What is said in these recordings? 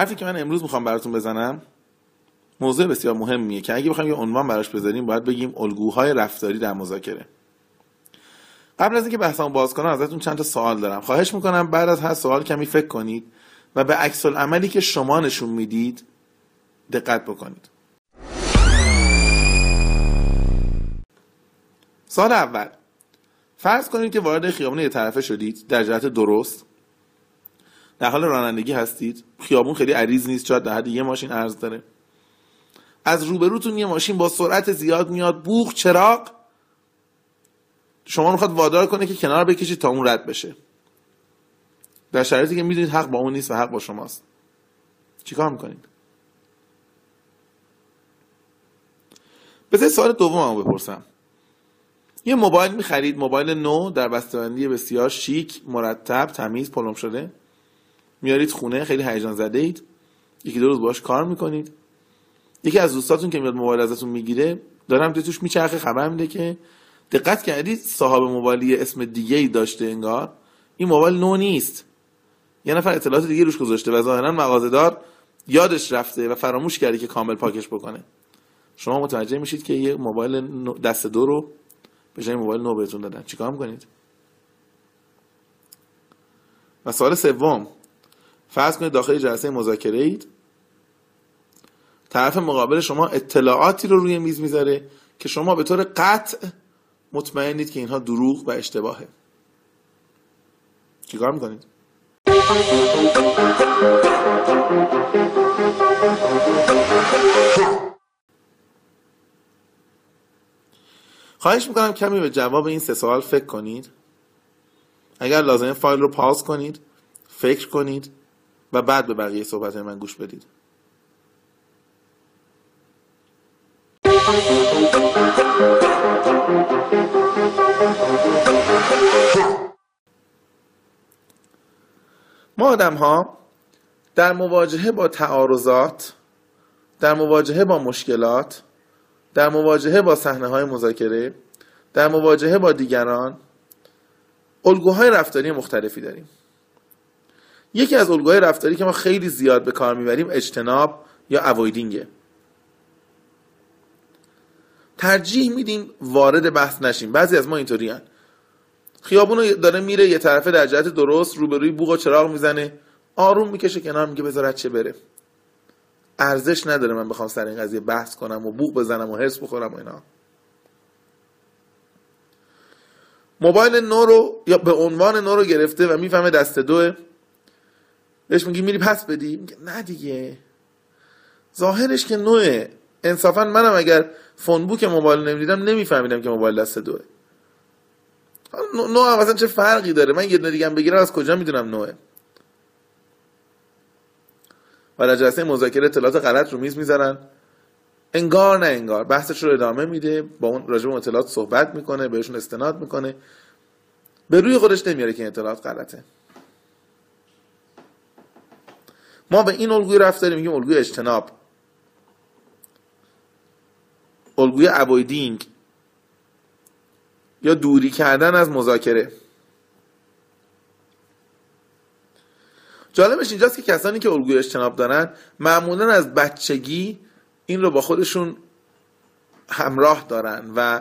حرفی که من امروز می‌خوام براتون بزنم موضوع بسیار مهمیه که اگه بخوایم یه عنوان براش بذاریم باید بگیم الگوهای رفتاری در مذاکره. قبل از اینکه بحثمو باز کنم ازتون چند تا سوال دارم. خواهش می‌کنم بعد از هر سوال کمی فکر کنید و به عکس عملی که شما نشون می‌دید دقت بکنید. سال اول. فرض کنید که وارد خیابون یه طرفه شدید در جهت درست. در حال رانندگی هستید؟ خیابون خیلی عریض نیست شاید در حد یه ماشین عرض داره. از روبروتون یه ماشین با سرعت زیاد میاد. بوخ چراغ. شما می‌خواد وادار کنه که کنار بکشید تا اون رد بشه. در شرایطی که می‌دونید حق با اون نیست و حق با شماست. چیکار می‌کنید؟ بذار سوال دومم بپرسم. یه موبایل می‌خرید؟ موبایل نو در بسته‌بندی بسیار شیک مرتب تمیز پلم شده؟ میارید خونه خیلی هیجان زده اید یکی دو روز باش کار می‌کنید. یکی از دوستاتون که میاد موبایل ازتون می‌گیره دارم توش میچرخه خبر میده که دقت کردید صاحب موبایلی اسم دیگه ای داشته انگار؟ این موبایل نو نیست. یه نفر اطلاعات دیگه روش گذاشته و ظاهرا مغازه‌دار یادش رفته و فراموش کرده که کامل پاکش بکنه. شما متوجه میشید که یه موبایل دست دو رو به جای موبایل نو بهتون دادن. چیکار می‌کنید؟ و سوال سوم. فرض کنید داخل جلسه مذاکره اید طرف مقابل شما اطلاعاتی رو روی میز می‌ذاره که شما به طور قطع مطمئنید که اینها دروغ و اشتباهه. چیکار می‌کنید؟ خواهش می‌کنم کمی به جواب این سه سوال فکر کنید. اگر لازمه فایل رو پاس کنید فکر کنید. و بعد به بقیه صحبت من گوش بدید. ما آدم ها در مواجهه با تعارضات در مواجهه با مشکلات در مواجهه با صحنه های مذاکره در مواجهه با دیگران الگوهای رفتاری مختلفی داریم. یکی از الگوهای رفتاری که ما خیلی زیاد به کار می‌بریم اجتناب یا اوایدینگه ترجیح میدیم وارد بحث نشیم. بعضی از ما اینطوری خیابون داره میره یه طرفه در جهت درست روبروی بوق و چراغ می‌زنه آروم می‌کشه کنار میگه بذارت چه بره. ارزش نداره من بخوام سر این قضیه بحث کنم و بوق بزنم و حرس بخورم و اینا. موبایل نو رو یا به عنوان نو رو گرفته و می‌فهمه دست دوه. بهش میگی میری پس بدی؟ میگه نه دیگه. ظاهرش که نوه انصافا منم اگر فون بوک موبایل نمی‌دیدم نمیفهمیدم که موبایل دست دوه. نو هم اصلا چه فرقی داره؟ من یه دونه دیگه بگیرم از کجا می‌دونم نوه و در جلسه مذاکره اطلاعات غلط رو میز می‌ذارن. انگار نه انگار. بحثش رو ادامه میده. با اون راجع به اطلاعات صحبت می‌کنه بهشون استناد می‌کنه. به روی خودش نمیاره که اطلاعات غلطه. ما به این الگوی رفتاری میگیم الگوی اجتناب. الگوی اوایدینگ یا دوری کردن از مذاکره. جالبش اینجاست که کسانی که الگوی اجتناب دارن معمولا از بچگی این رو با خودشون همراه دارن و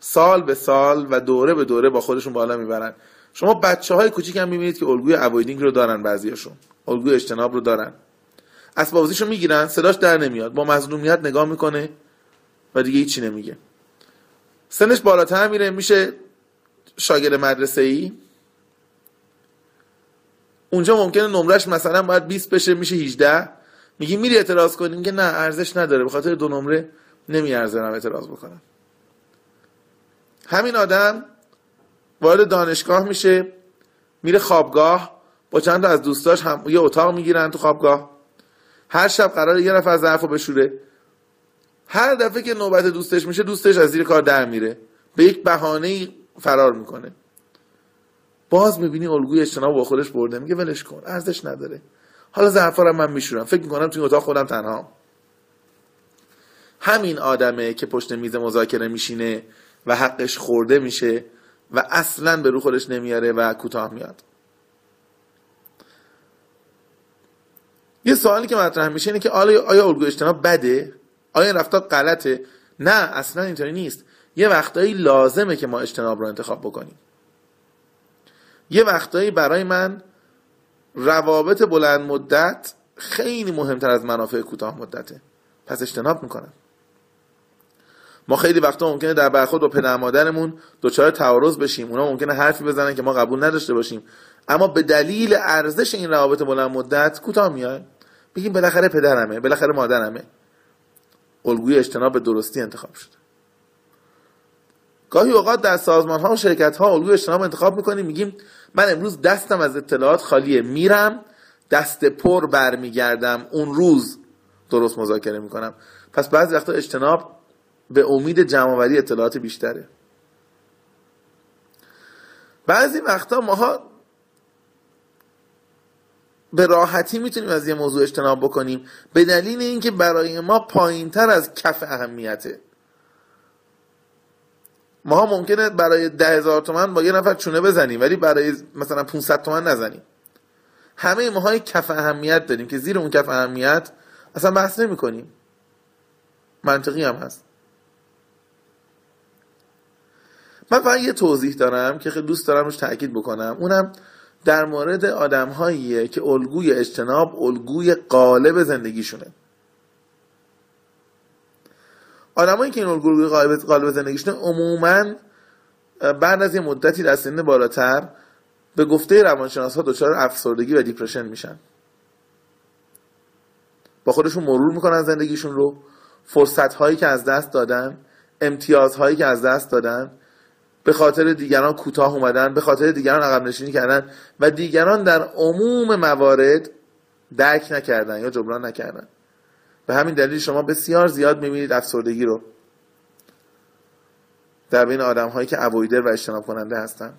سال به سال و دوره به دوره با خودشون بالا می‌برن. شما بچه های کوچیک هم می‌بینید که الگوی اوایدینگ رو دارن بعضیاشون. الگوی اجتناب رو دارن. اسباب رو می‌گیرن صداش در نمیاد با مظلومیت نگاه می‌کنه و دیگه هیچی نمیگه. سنش بالاتر میره میشه شاگرد مدرسه ای اونجا ممکنه نمرش مثلا باید 20 بشه میشه 18 میگی میری اعتراض کنی میگه نه ارزش نداره به خاطر دو نمره نمیارزه اعتراض بکنم. همین آدم وارد دانشگاه میشه میره خوابگاه. با چند تا از دوستاش هم یه اتاق می‌گیرن تو خوابگاه. هر شب قرار یه نفر ظرفو بشوره. هر دفعه که نوبت دوستش میشه دوستش از زیر کار در میره. به یک بهانه فرار می‌کنه. باز می‌بینی الگوی اجتناب با خودش برده. میگه ولش کن ارزش نداره. حالا ظرفا رو من میشورم. فکر می‌کنم توی اتاق خودم تنها. همین آدمه که پشت میز مذاکره میشینه و حقش خورده میشه و اصلا به رو خودش نمیاره و کوتاه میاد. یه سوالی که مطرح میشه اینه که آیا آیا الگوی اجتناب بده؟ آیا این رفتار غلطه؟ نه اصلا اینطوری نیست. یه وقتایی لازمه که ما اجتناب رو انتخاب بکنیم. یه وقتایی برای من روابط بلند مدت خیلی مهمتر از منافع کوتاه مدته. پس اجتناب می‌کنم. ما خیلی وقتا ممکنه در برخورد با پدر مادرمون دچار تعارض بشیم. اونا ممکنه حرفی بزنن که ما قبول نداشته باشیم. اما به دلیل ارزش این روابط بلند مدت کوتاه میایم بگیم بالاخره پدرمه بالاخره مادرمه. الگوی اجتناب درستی انتخاب شده. گاهی اوقات در سازمان ها و شرکت ها الگوی اجتناب انتخاب می‌کنیم میگیم من امروز دستم از اطلاعات خالیه میرم دست پر برمیگردم اون روز درست مذاکره می‌کنم. پس بعضی وقتا اجتناب به امید جمعآوری اطلاعات بیشتره. بعضی وقتا ماها به راحتی می‌تونیم از یه موضوع اجتناب بکنیم. به دلیل اینکه برای ما پایین تر از کف اهمیته. ما ممکنه برای ده هزار تومن با یه نفر چونه بزنیم ولی برای مثلا 500 تومن نزنیم. همه ماهای کف اهمیت داریم که زیر اون کف اهمیت اصلا بحث نمی کنیم منطقی هم هست. من فقط یه توضیح دارم که خیلی دوست دارم روش تاکید بکنم. اونم در مورد آدم هاییه که الگوی اجتناب الگوی قالب زندگیشونه. آدمایی که این الگوی قالب زندگیشونه عموما بعد از یه مدتی در سن بالاتر به گفته روانشناس ها دچار افسردگی و دیپرشن میشن. با خودشون مرور می‌کنن زندگیشون رو فرصت هایی که از دست دادن امتیاز هایی که از دست دادن به خاطر دیگران کوتاه اومدن به خاطر دیگران عقب نشینی کردن و دیگران در عموم موارد درک نکردن یا جبران نکردن. به همین دلیل شما بسیار زیاد می‌بینید افسردگی رو در بین آدم هایی که اوایدر و اجتناب کننده هستن.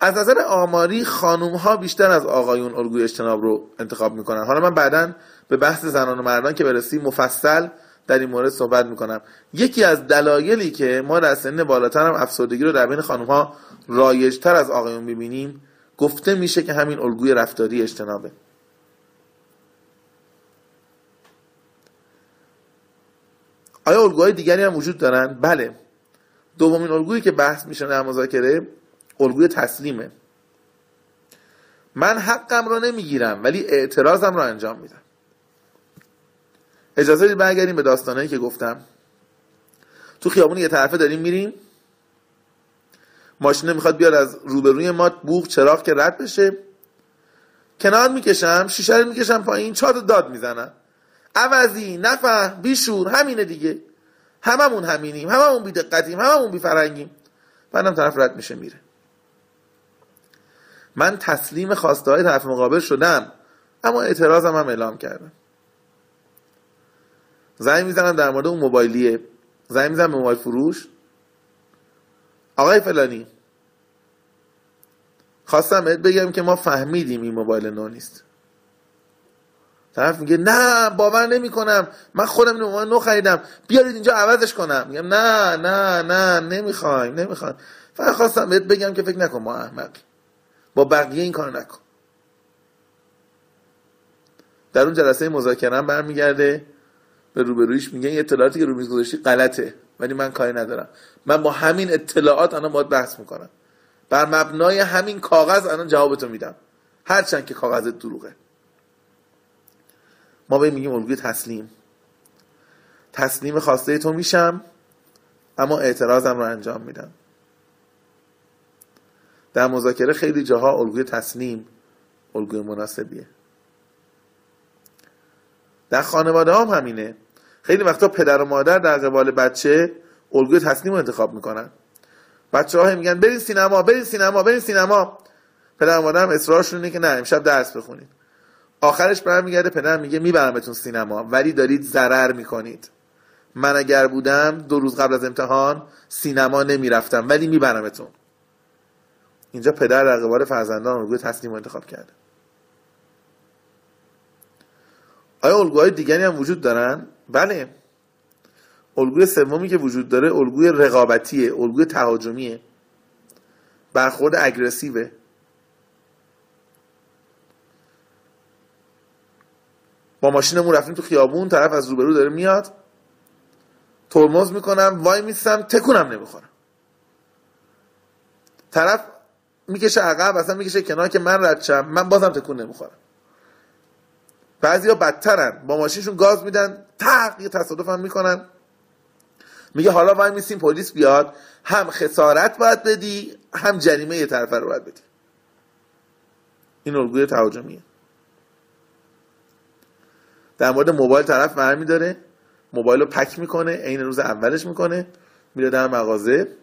از نظر آماری خانوم ها بیشتر از آقایون الگوی اجتناب رو انتخاب می‌کنن. حالا من بعدا به بحث زنان و مردان که برسی مفصل در این مورد صحبت می‌کنم. یکی از دلایلی که ما در سن بالاتر هم افسردگی رو در بین خانم ها رایجتر از آقایون ببینیم گفته میشه که همین الگوی رفتاری اجتنابه. آیا الگوهای دیگری هم وجود دارن؟ بله. دومین الگویی که بحث میشه در مذاکره الگوی تسلیمه. من حقم رو نمی‌گیرم ولی اعتراضم رو انجام میدم. اجازه بدید برگردیم به داستانهایی که گفتم. تو خیابون یه طرفه داریم میریم. ماشینه می‌خواد بیاد از روبروی ما بوغ چراغ که رد بشه. کنار می‌کشم شیشه رو می‌کشم پایین چهار داد می‌زنن عوضی نفهم بیشور همینه دیگه. هممون همینیم هممون بی دقتیم هممون بی فرنگیم بعدم طرف رد میشه میره. من تسلیم خواسته های طرف مقابل شدم اما اعتراضم هم اعلام کردم. زنگ می‌زنم در مورد اون موبایلیه. زنگ می‌زنم به موبایل فروش. آقای فلانی خواستم بهت بگم که ما فهمیدیم این موبایل نو نیست. طرف میگه نه باور نمی کنم من خودم این موبایل نو خریدم. بیارید اینجا عوضش کنم. میگم نه نه نه نمی‌خوایم نمی‌خوایم فقط خواستم بهت بگم که فکر نکن ما احمق. با بقیه این کار نکن. در اون جلسه مذاکره برمیگرده. به روبرویش میگه این اطلاعاتی که رو میز گذاشتی غلطه. ولی من کاری ندارم. من با همین اطلاعات الان باید بحث می‌کنم. بر مبنای همین کاغذ الان جوابتو میدم. هرچند که کاغذت دروغه. ما به میگیم الگوی تسلیم. تسلیم خواسته تو میشم اما اعتراضم رو انجام میدم. در مذاکره خیلی جاها الگوی تسلیم الگوی مناسبیه. در خانواده هم همینه. خیلی وقتا پدر و مادر در قبال بچه الگوی تسلیم رو انتخاب می‌کنن. بچه ها میگن برین سینما برین سینما برین سینما. پدر و مادر هم اصرارشون اینه که نه امشب درس بخونید. آخرش برمیگرده پدر میگه میبرمتون سینما ولی دارید ضرر می‌کنید. من اگر بودم دو روز قبل از امتحان سینما نمی‌رفتم ولی میبرمتون. اینجا پدر در قبال فرزندان الگوی رو انتخاب کرده. آیا الگوهای دیگری هم وجود دارن؟ بله. الگوی سومی که وجود داره الگوی رقابتیه الگوی تهاجمیه. برخورد اگرسیوه. با ماشینمون رفتیم تو خیابون طرف از روبرو داره میاد. ترمز می‌کنم وای میستم تکونم نمی‌خورم. طرف می‌کشه عقب اصلا می‌کشه کنار که من رد شم من بازم تکون نمی‌خورم. بعضیا بدترن. با ماشینشون گاز میدن تق یه تصادف هم می‌کنن. میگه حالا وای میسیم پلیس بیاد هم خسارت باید بدی هم جریمه یه طرفه رو باید بدی. این الگوی تهاجمیه. در مورد موبایل طرف برمی داره موبایل رو پک می‌کنه عین روز اولش می‌کنه. میره در مغازه.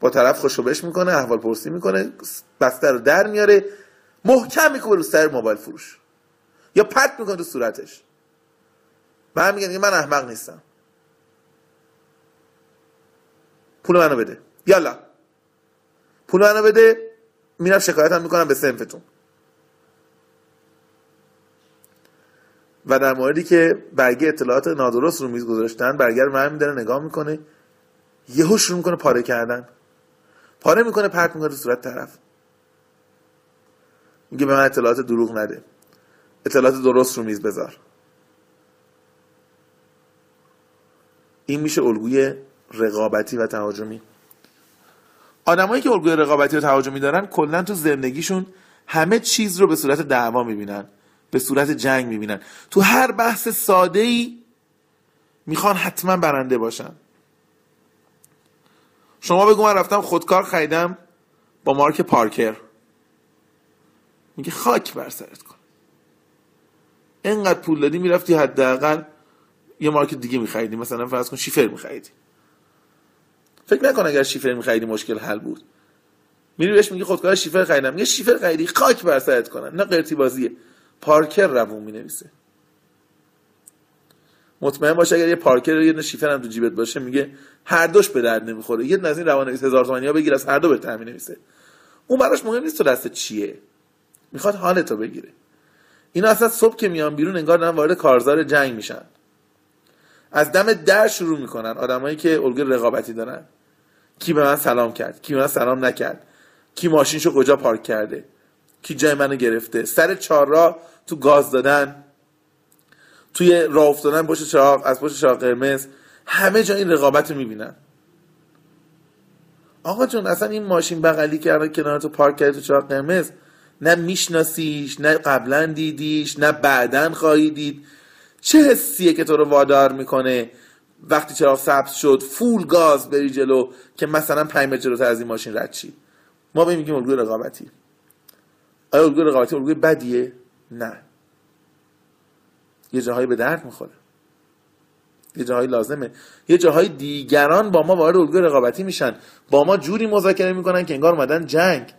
با طرف خوشوبش می‌کنه احوال پرسی می‌کنه. بسته رو در میاره. محکم می‌کنه رو سر موبایل فروش. یا پرت می‌کنه تو صورتش. من میگه من احمق نیستم. پول منو بده. یالا. پول منو بده میرم شکایت هم می‌کنم به سنفتون. و در موردی که برگه اطلاعات نادرست رو میز گذاشتن برگر من میداره نگاه می‌کنه. یهو شروع می‌کنه پاره کردن. پاره می‌کنه پرت می‌کنه تو صورت طرف. میگه به من اطلاعات دروغ نده. اطلاعات درست رو میز بذار. این میشه الگوی رقابتی و تهاجمی. آدمایی که الگوی رقابتی و تهاجمی دارن کلا تو زندگیشون همه چیز رو به صورت دعوا می‌بینن به صورت جنگ می‌بینن. تو هر بحث ساده ای می‌خوان حتما برنده باشن. شما بگو من رفتم خودکار خریدم با مارک پارکر. میگه خاک بر سرت. انقدر پول دادی می‌رفتی حداقل یه مارک دیگه میخریدی. مثلا فرض کن شیفر میخریدی. فکر نکن اگر شیفر میخریدی مشکل حل بود. میری بهش میگه خودکار شیفر خریدم. یه شیفر خریدی خاک بر سرت کنن. نه قرتی بازیه پارکر روون می‌نویسه. مطمئن باشه اگر یه پارکر یه شیفر هم تو جیبت باشه میگه هر دوش به درد نمی‌خوره. یه از این روان نویس هزار تومانی ها بگیر از هر دو بهتر می‌نویسه. اون براش مهم نیست تو دست چیه. می‌خواد حالتو بگیره. اینا اصلا صبح که میان بیرون انگار دارن وارد کارزار جنگ میشن. از دم در شروع می‌کنن آدمایی که الگوی رقابتی دارن. کی به من سلام کرد کی به من سلام نکرد کی ماشینشو کجا پارک کرده کی جای منو گرفته. سر چهارراه تو گاز دادن توی راه افتادن پشت چراغ از پشت چراغ قرمز همه جا این رقابت رو می‌بینن. آقا جون اصلا این ماشین بغلی کرده کنار تو پارک کرده تو چراغ قرمز نه میشناسیش نه قبلا دیدیش نه بعدا خواهی دید. چه حسیه که تو رو وادار می‌کنه. وقتی چراغ سبز شد فول گاز بری جلو که مثلا 5 متر جلوتر از این ماشین رد چی ما به میگیم الگوی رقابتی. آیا الگوی رقابتی الگوی بدیه؟ نه. یه جاهایی به درد می‌خوره. یه جاهایی لازمه. یه جاهای دیگران با ما وارد الگوی رقابتی میشن. با ما جوری مذاکره می‌کنن که انگار اومدن جنگ.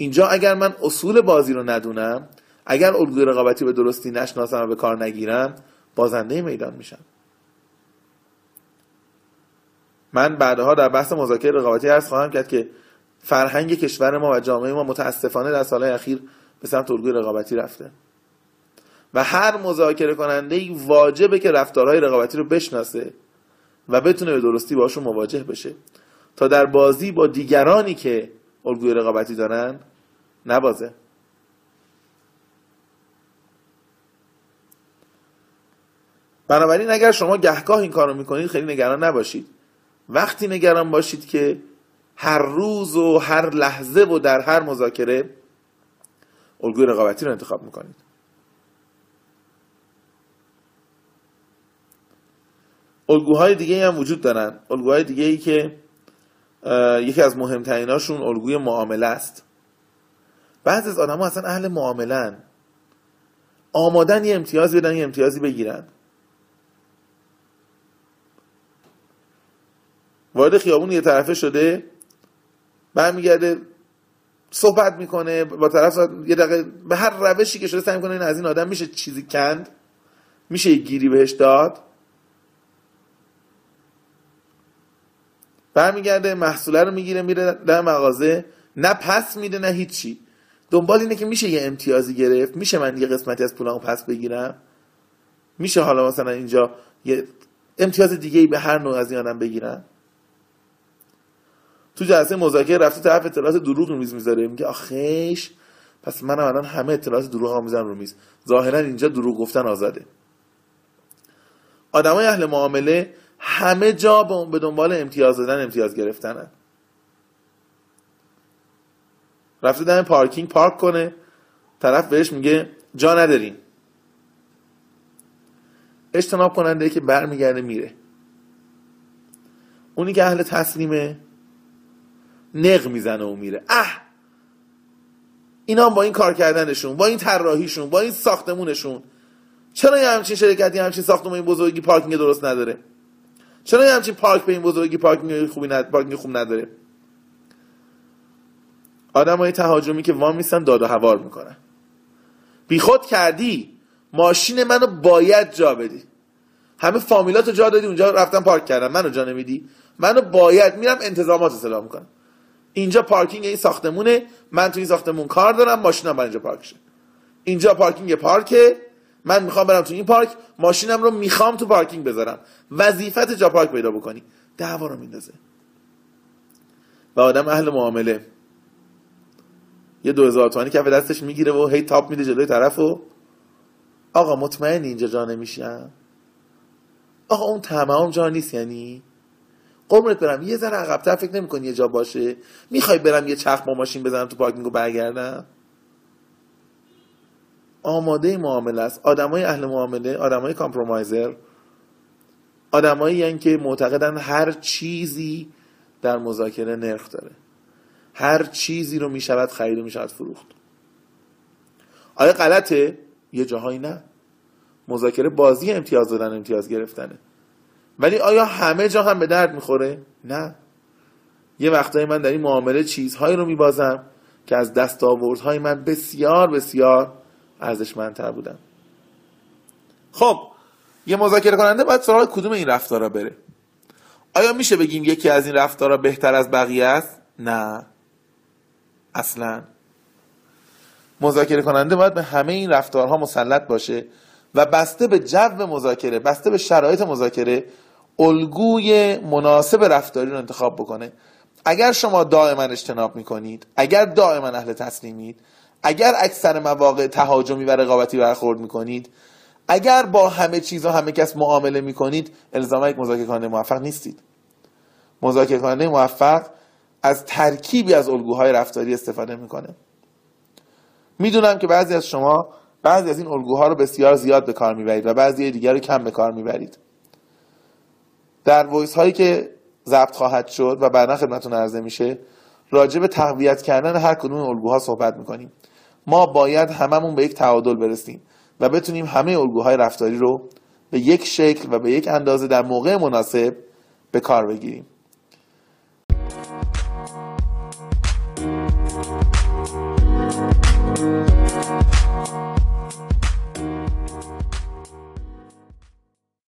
اینجا اگر من اصول بازی رو ندونم اگر الگوی رقابتی به درستی نشناسم و به کار نگیرم بازنده میدان میشم. من بعدها در بحث مذاکره رقابتی عرض خواهم کرد که فرهنگ کشور ما و جامعه ما متاسفانه در سالهای اخیر به سمت الگوی رقابتی رفته. و هر مذاکره کننده ای واجبه که رفتارهای رقابتی رو بشناسه و بتونه به درستی باشون مواجه بشه. تا در بازی با دیگرانی که الگوی رقابتی دارن نبازه بنابراین اگر شما گهگاه این کارو می‌کنید خیلی نگران نباشید. وقتی نگران باشید که هر روز و هر لحظه و در هر مذاکره الگوی رقابتی رو انتخاب می‌کنید. الگوهای دیگه هم وجود دارن. الگوهای دیگه ای که یکی از مهمتریناشون الگوی معامله است. بعضی از آدم ها اصلا اهل معاملن. آمادن یه امتیازی بدن یه امتیازی بگیرن. وارد خیابون یه طرفه شده برمیگرده صحبت می‌کنه با طرف یه دقیقه به هر روشی که شده سعی می‌کنه این از این آدم میشه چیزی کند. میشه گیری بهش داد. برمیگرده محصوله رو می‌گیره میره در مغازه. نه پس میده نه هیچی. دنبال اینه که میشه یه امتیازی گرفت میشه من یه قسمتی از پولمو پس بگیرم؟ میشه حالا مثلا اینجا یه امتیاز دیگه ای به هر نوع از این آدم بگیرم تو جلسه مذاکره رفته طرف اطلاعات دروغ میز می‌ذاره میگه آخیش پس منم الان همه اطلاعات دروغ ها می‌زنم رو میز. ظاهرا اینجا دروغ گفتن آزاده. آدمای اهل معامله همه جا به دنبال امتیاز دادن امتیاز گرفتنن. رفته دم پارکینگ پارک کنه. طرف بهش میگه جا نداریم اجتناب کننده که برمیگرده میره. اونی که اهل تسلیمه نق می‌زنه و میره. اه! اینا با این کار کردنشون با این طراحیشون با این ساختمونشون. چرا یه همچین شرکتی همچین ساختمون این بزرگی پارکینگ درست نداره؟ چرا یه همچین پارک به این بزرگی پارکینگ خوبی ند... پارکینگ خوب نداره؟ آدم های تهاجمی که وام میستن داد و هوار می‌کنن. بیخود کردی. ماشین منو باید جا بدی. همه فامیلاتو جا دادی اونجا رفتن پارک کردن. منو جا نمیدی. منو باید میرم انتظامات اصلاح می‌کنم. اینجا پارکینگ این ساختمونه. من تو این ساختمون کار دارم ماشینم برای اینجا پارک شه. اینجا پارکینگ پارکه. من می‌خوام برم تو این پارک. ماشینم رو می‌خوام تو پارکینگ بذارم. وظیفت جا پارک پیدا بکنی. دعوا رو میندازه. و آدم اهل معامله. یه دو هزار تومانی کف دستش می‌گیره و هی تاب میده جلوی طرف و آقا مطمئن اینجا جا نمیشم آقا اون تمام جا نیست یعنی؟ قربونت برم. یه ذره عقبتر فکر نمی‌کنی یه جا باشه؟ می‌خوای برم یه چرخ با ماشین بزنم تو پارکینگ و برگردم؟ آماده معامله است. آدمای اهل معامله آدمای compromiser آدمایی یعنی که معتقدن هر چیزی در مذاکره نرخ داره. هر چیزی رو می‌شود خرید و می‌شود فروخت. آیا غلطه؟ یه جاهایی نه. مذاکره بازی امتیاز دادن امتیاز گرفتنه. ولی آیا همه جا هم به درد می‌خوره؟ نه. یه وقتایی من در این معامله چیزهایی رو میبازم که از دستاوردهای من بسیار بسیار ارزشمندتر بودن. خب یه مذاکره کننده باید سراغ کدوم این رفتارا بره؟ آیا میشه بگیم یکی از این رفتارا بهتر از بقیه است؟ نه. اصلا. مذاکره کننده باید به همه این رفتارها مسلط باشه و بسته به جو مذاکره بسته به شرایط مذاکره الگوی مناسب رفتاری رو انتخاب بکنه. اگر شما دائما اجتناب می‌کنید اگر دائما اهل تسلیمید اگر اکثر مواقع تهاجمی و رقابتی برخورد می‌کنید اگر با همه چیز و همه کس معامله می‌کنید الزاما یک مذاکره کننده موفق نیستید. مذاکره کننده موفق از ترکیبی از الگوهای رفتاری استفاده می‌کنه. می‌دونم که بعضی از شما بعضی از این الگوها رو بسیار زیاد به کار می‌برید و بعضی دیگر رو کم به کار می‌برید. در voice هایی که ضبط خواهد شد و بعدا خدمتتون عرضه میشه راجع به تقویت کردن هر کدوم الگوها صحبت می‌کنیم. ما باید هممون به یک تعادل برسیم و بتونیم همه الگوهای رفتاری رو به یک شکل و به یک اندازه در موقع مناسب به کار بگیریم.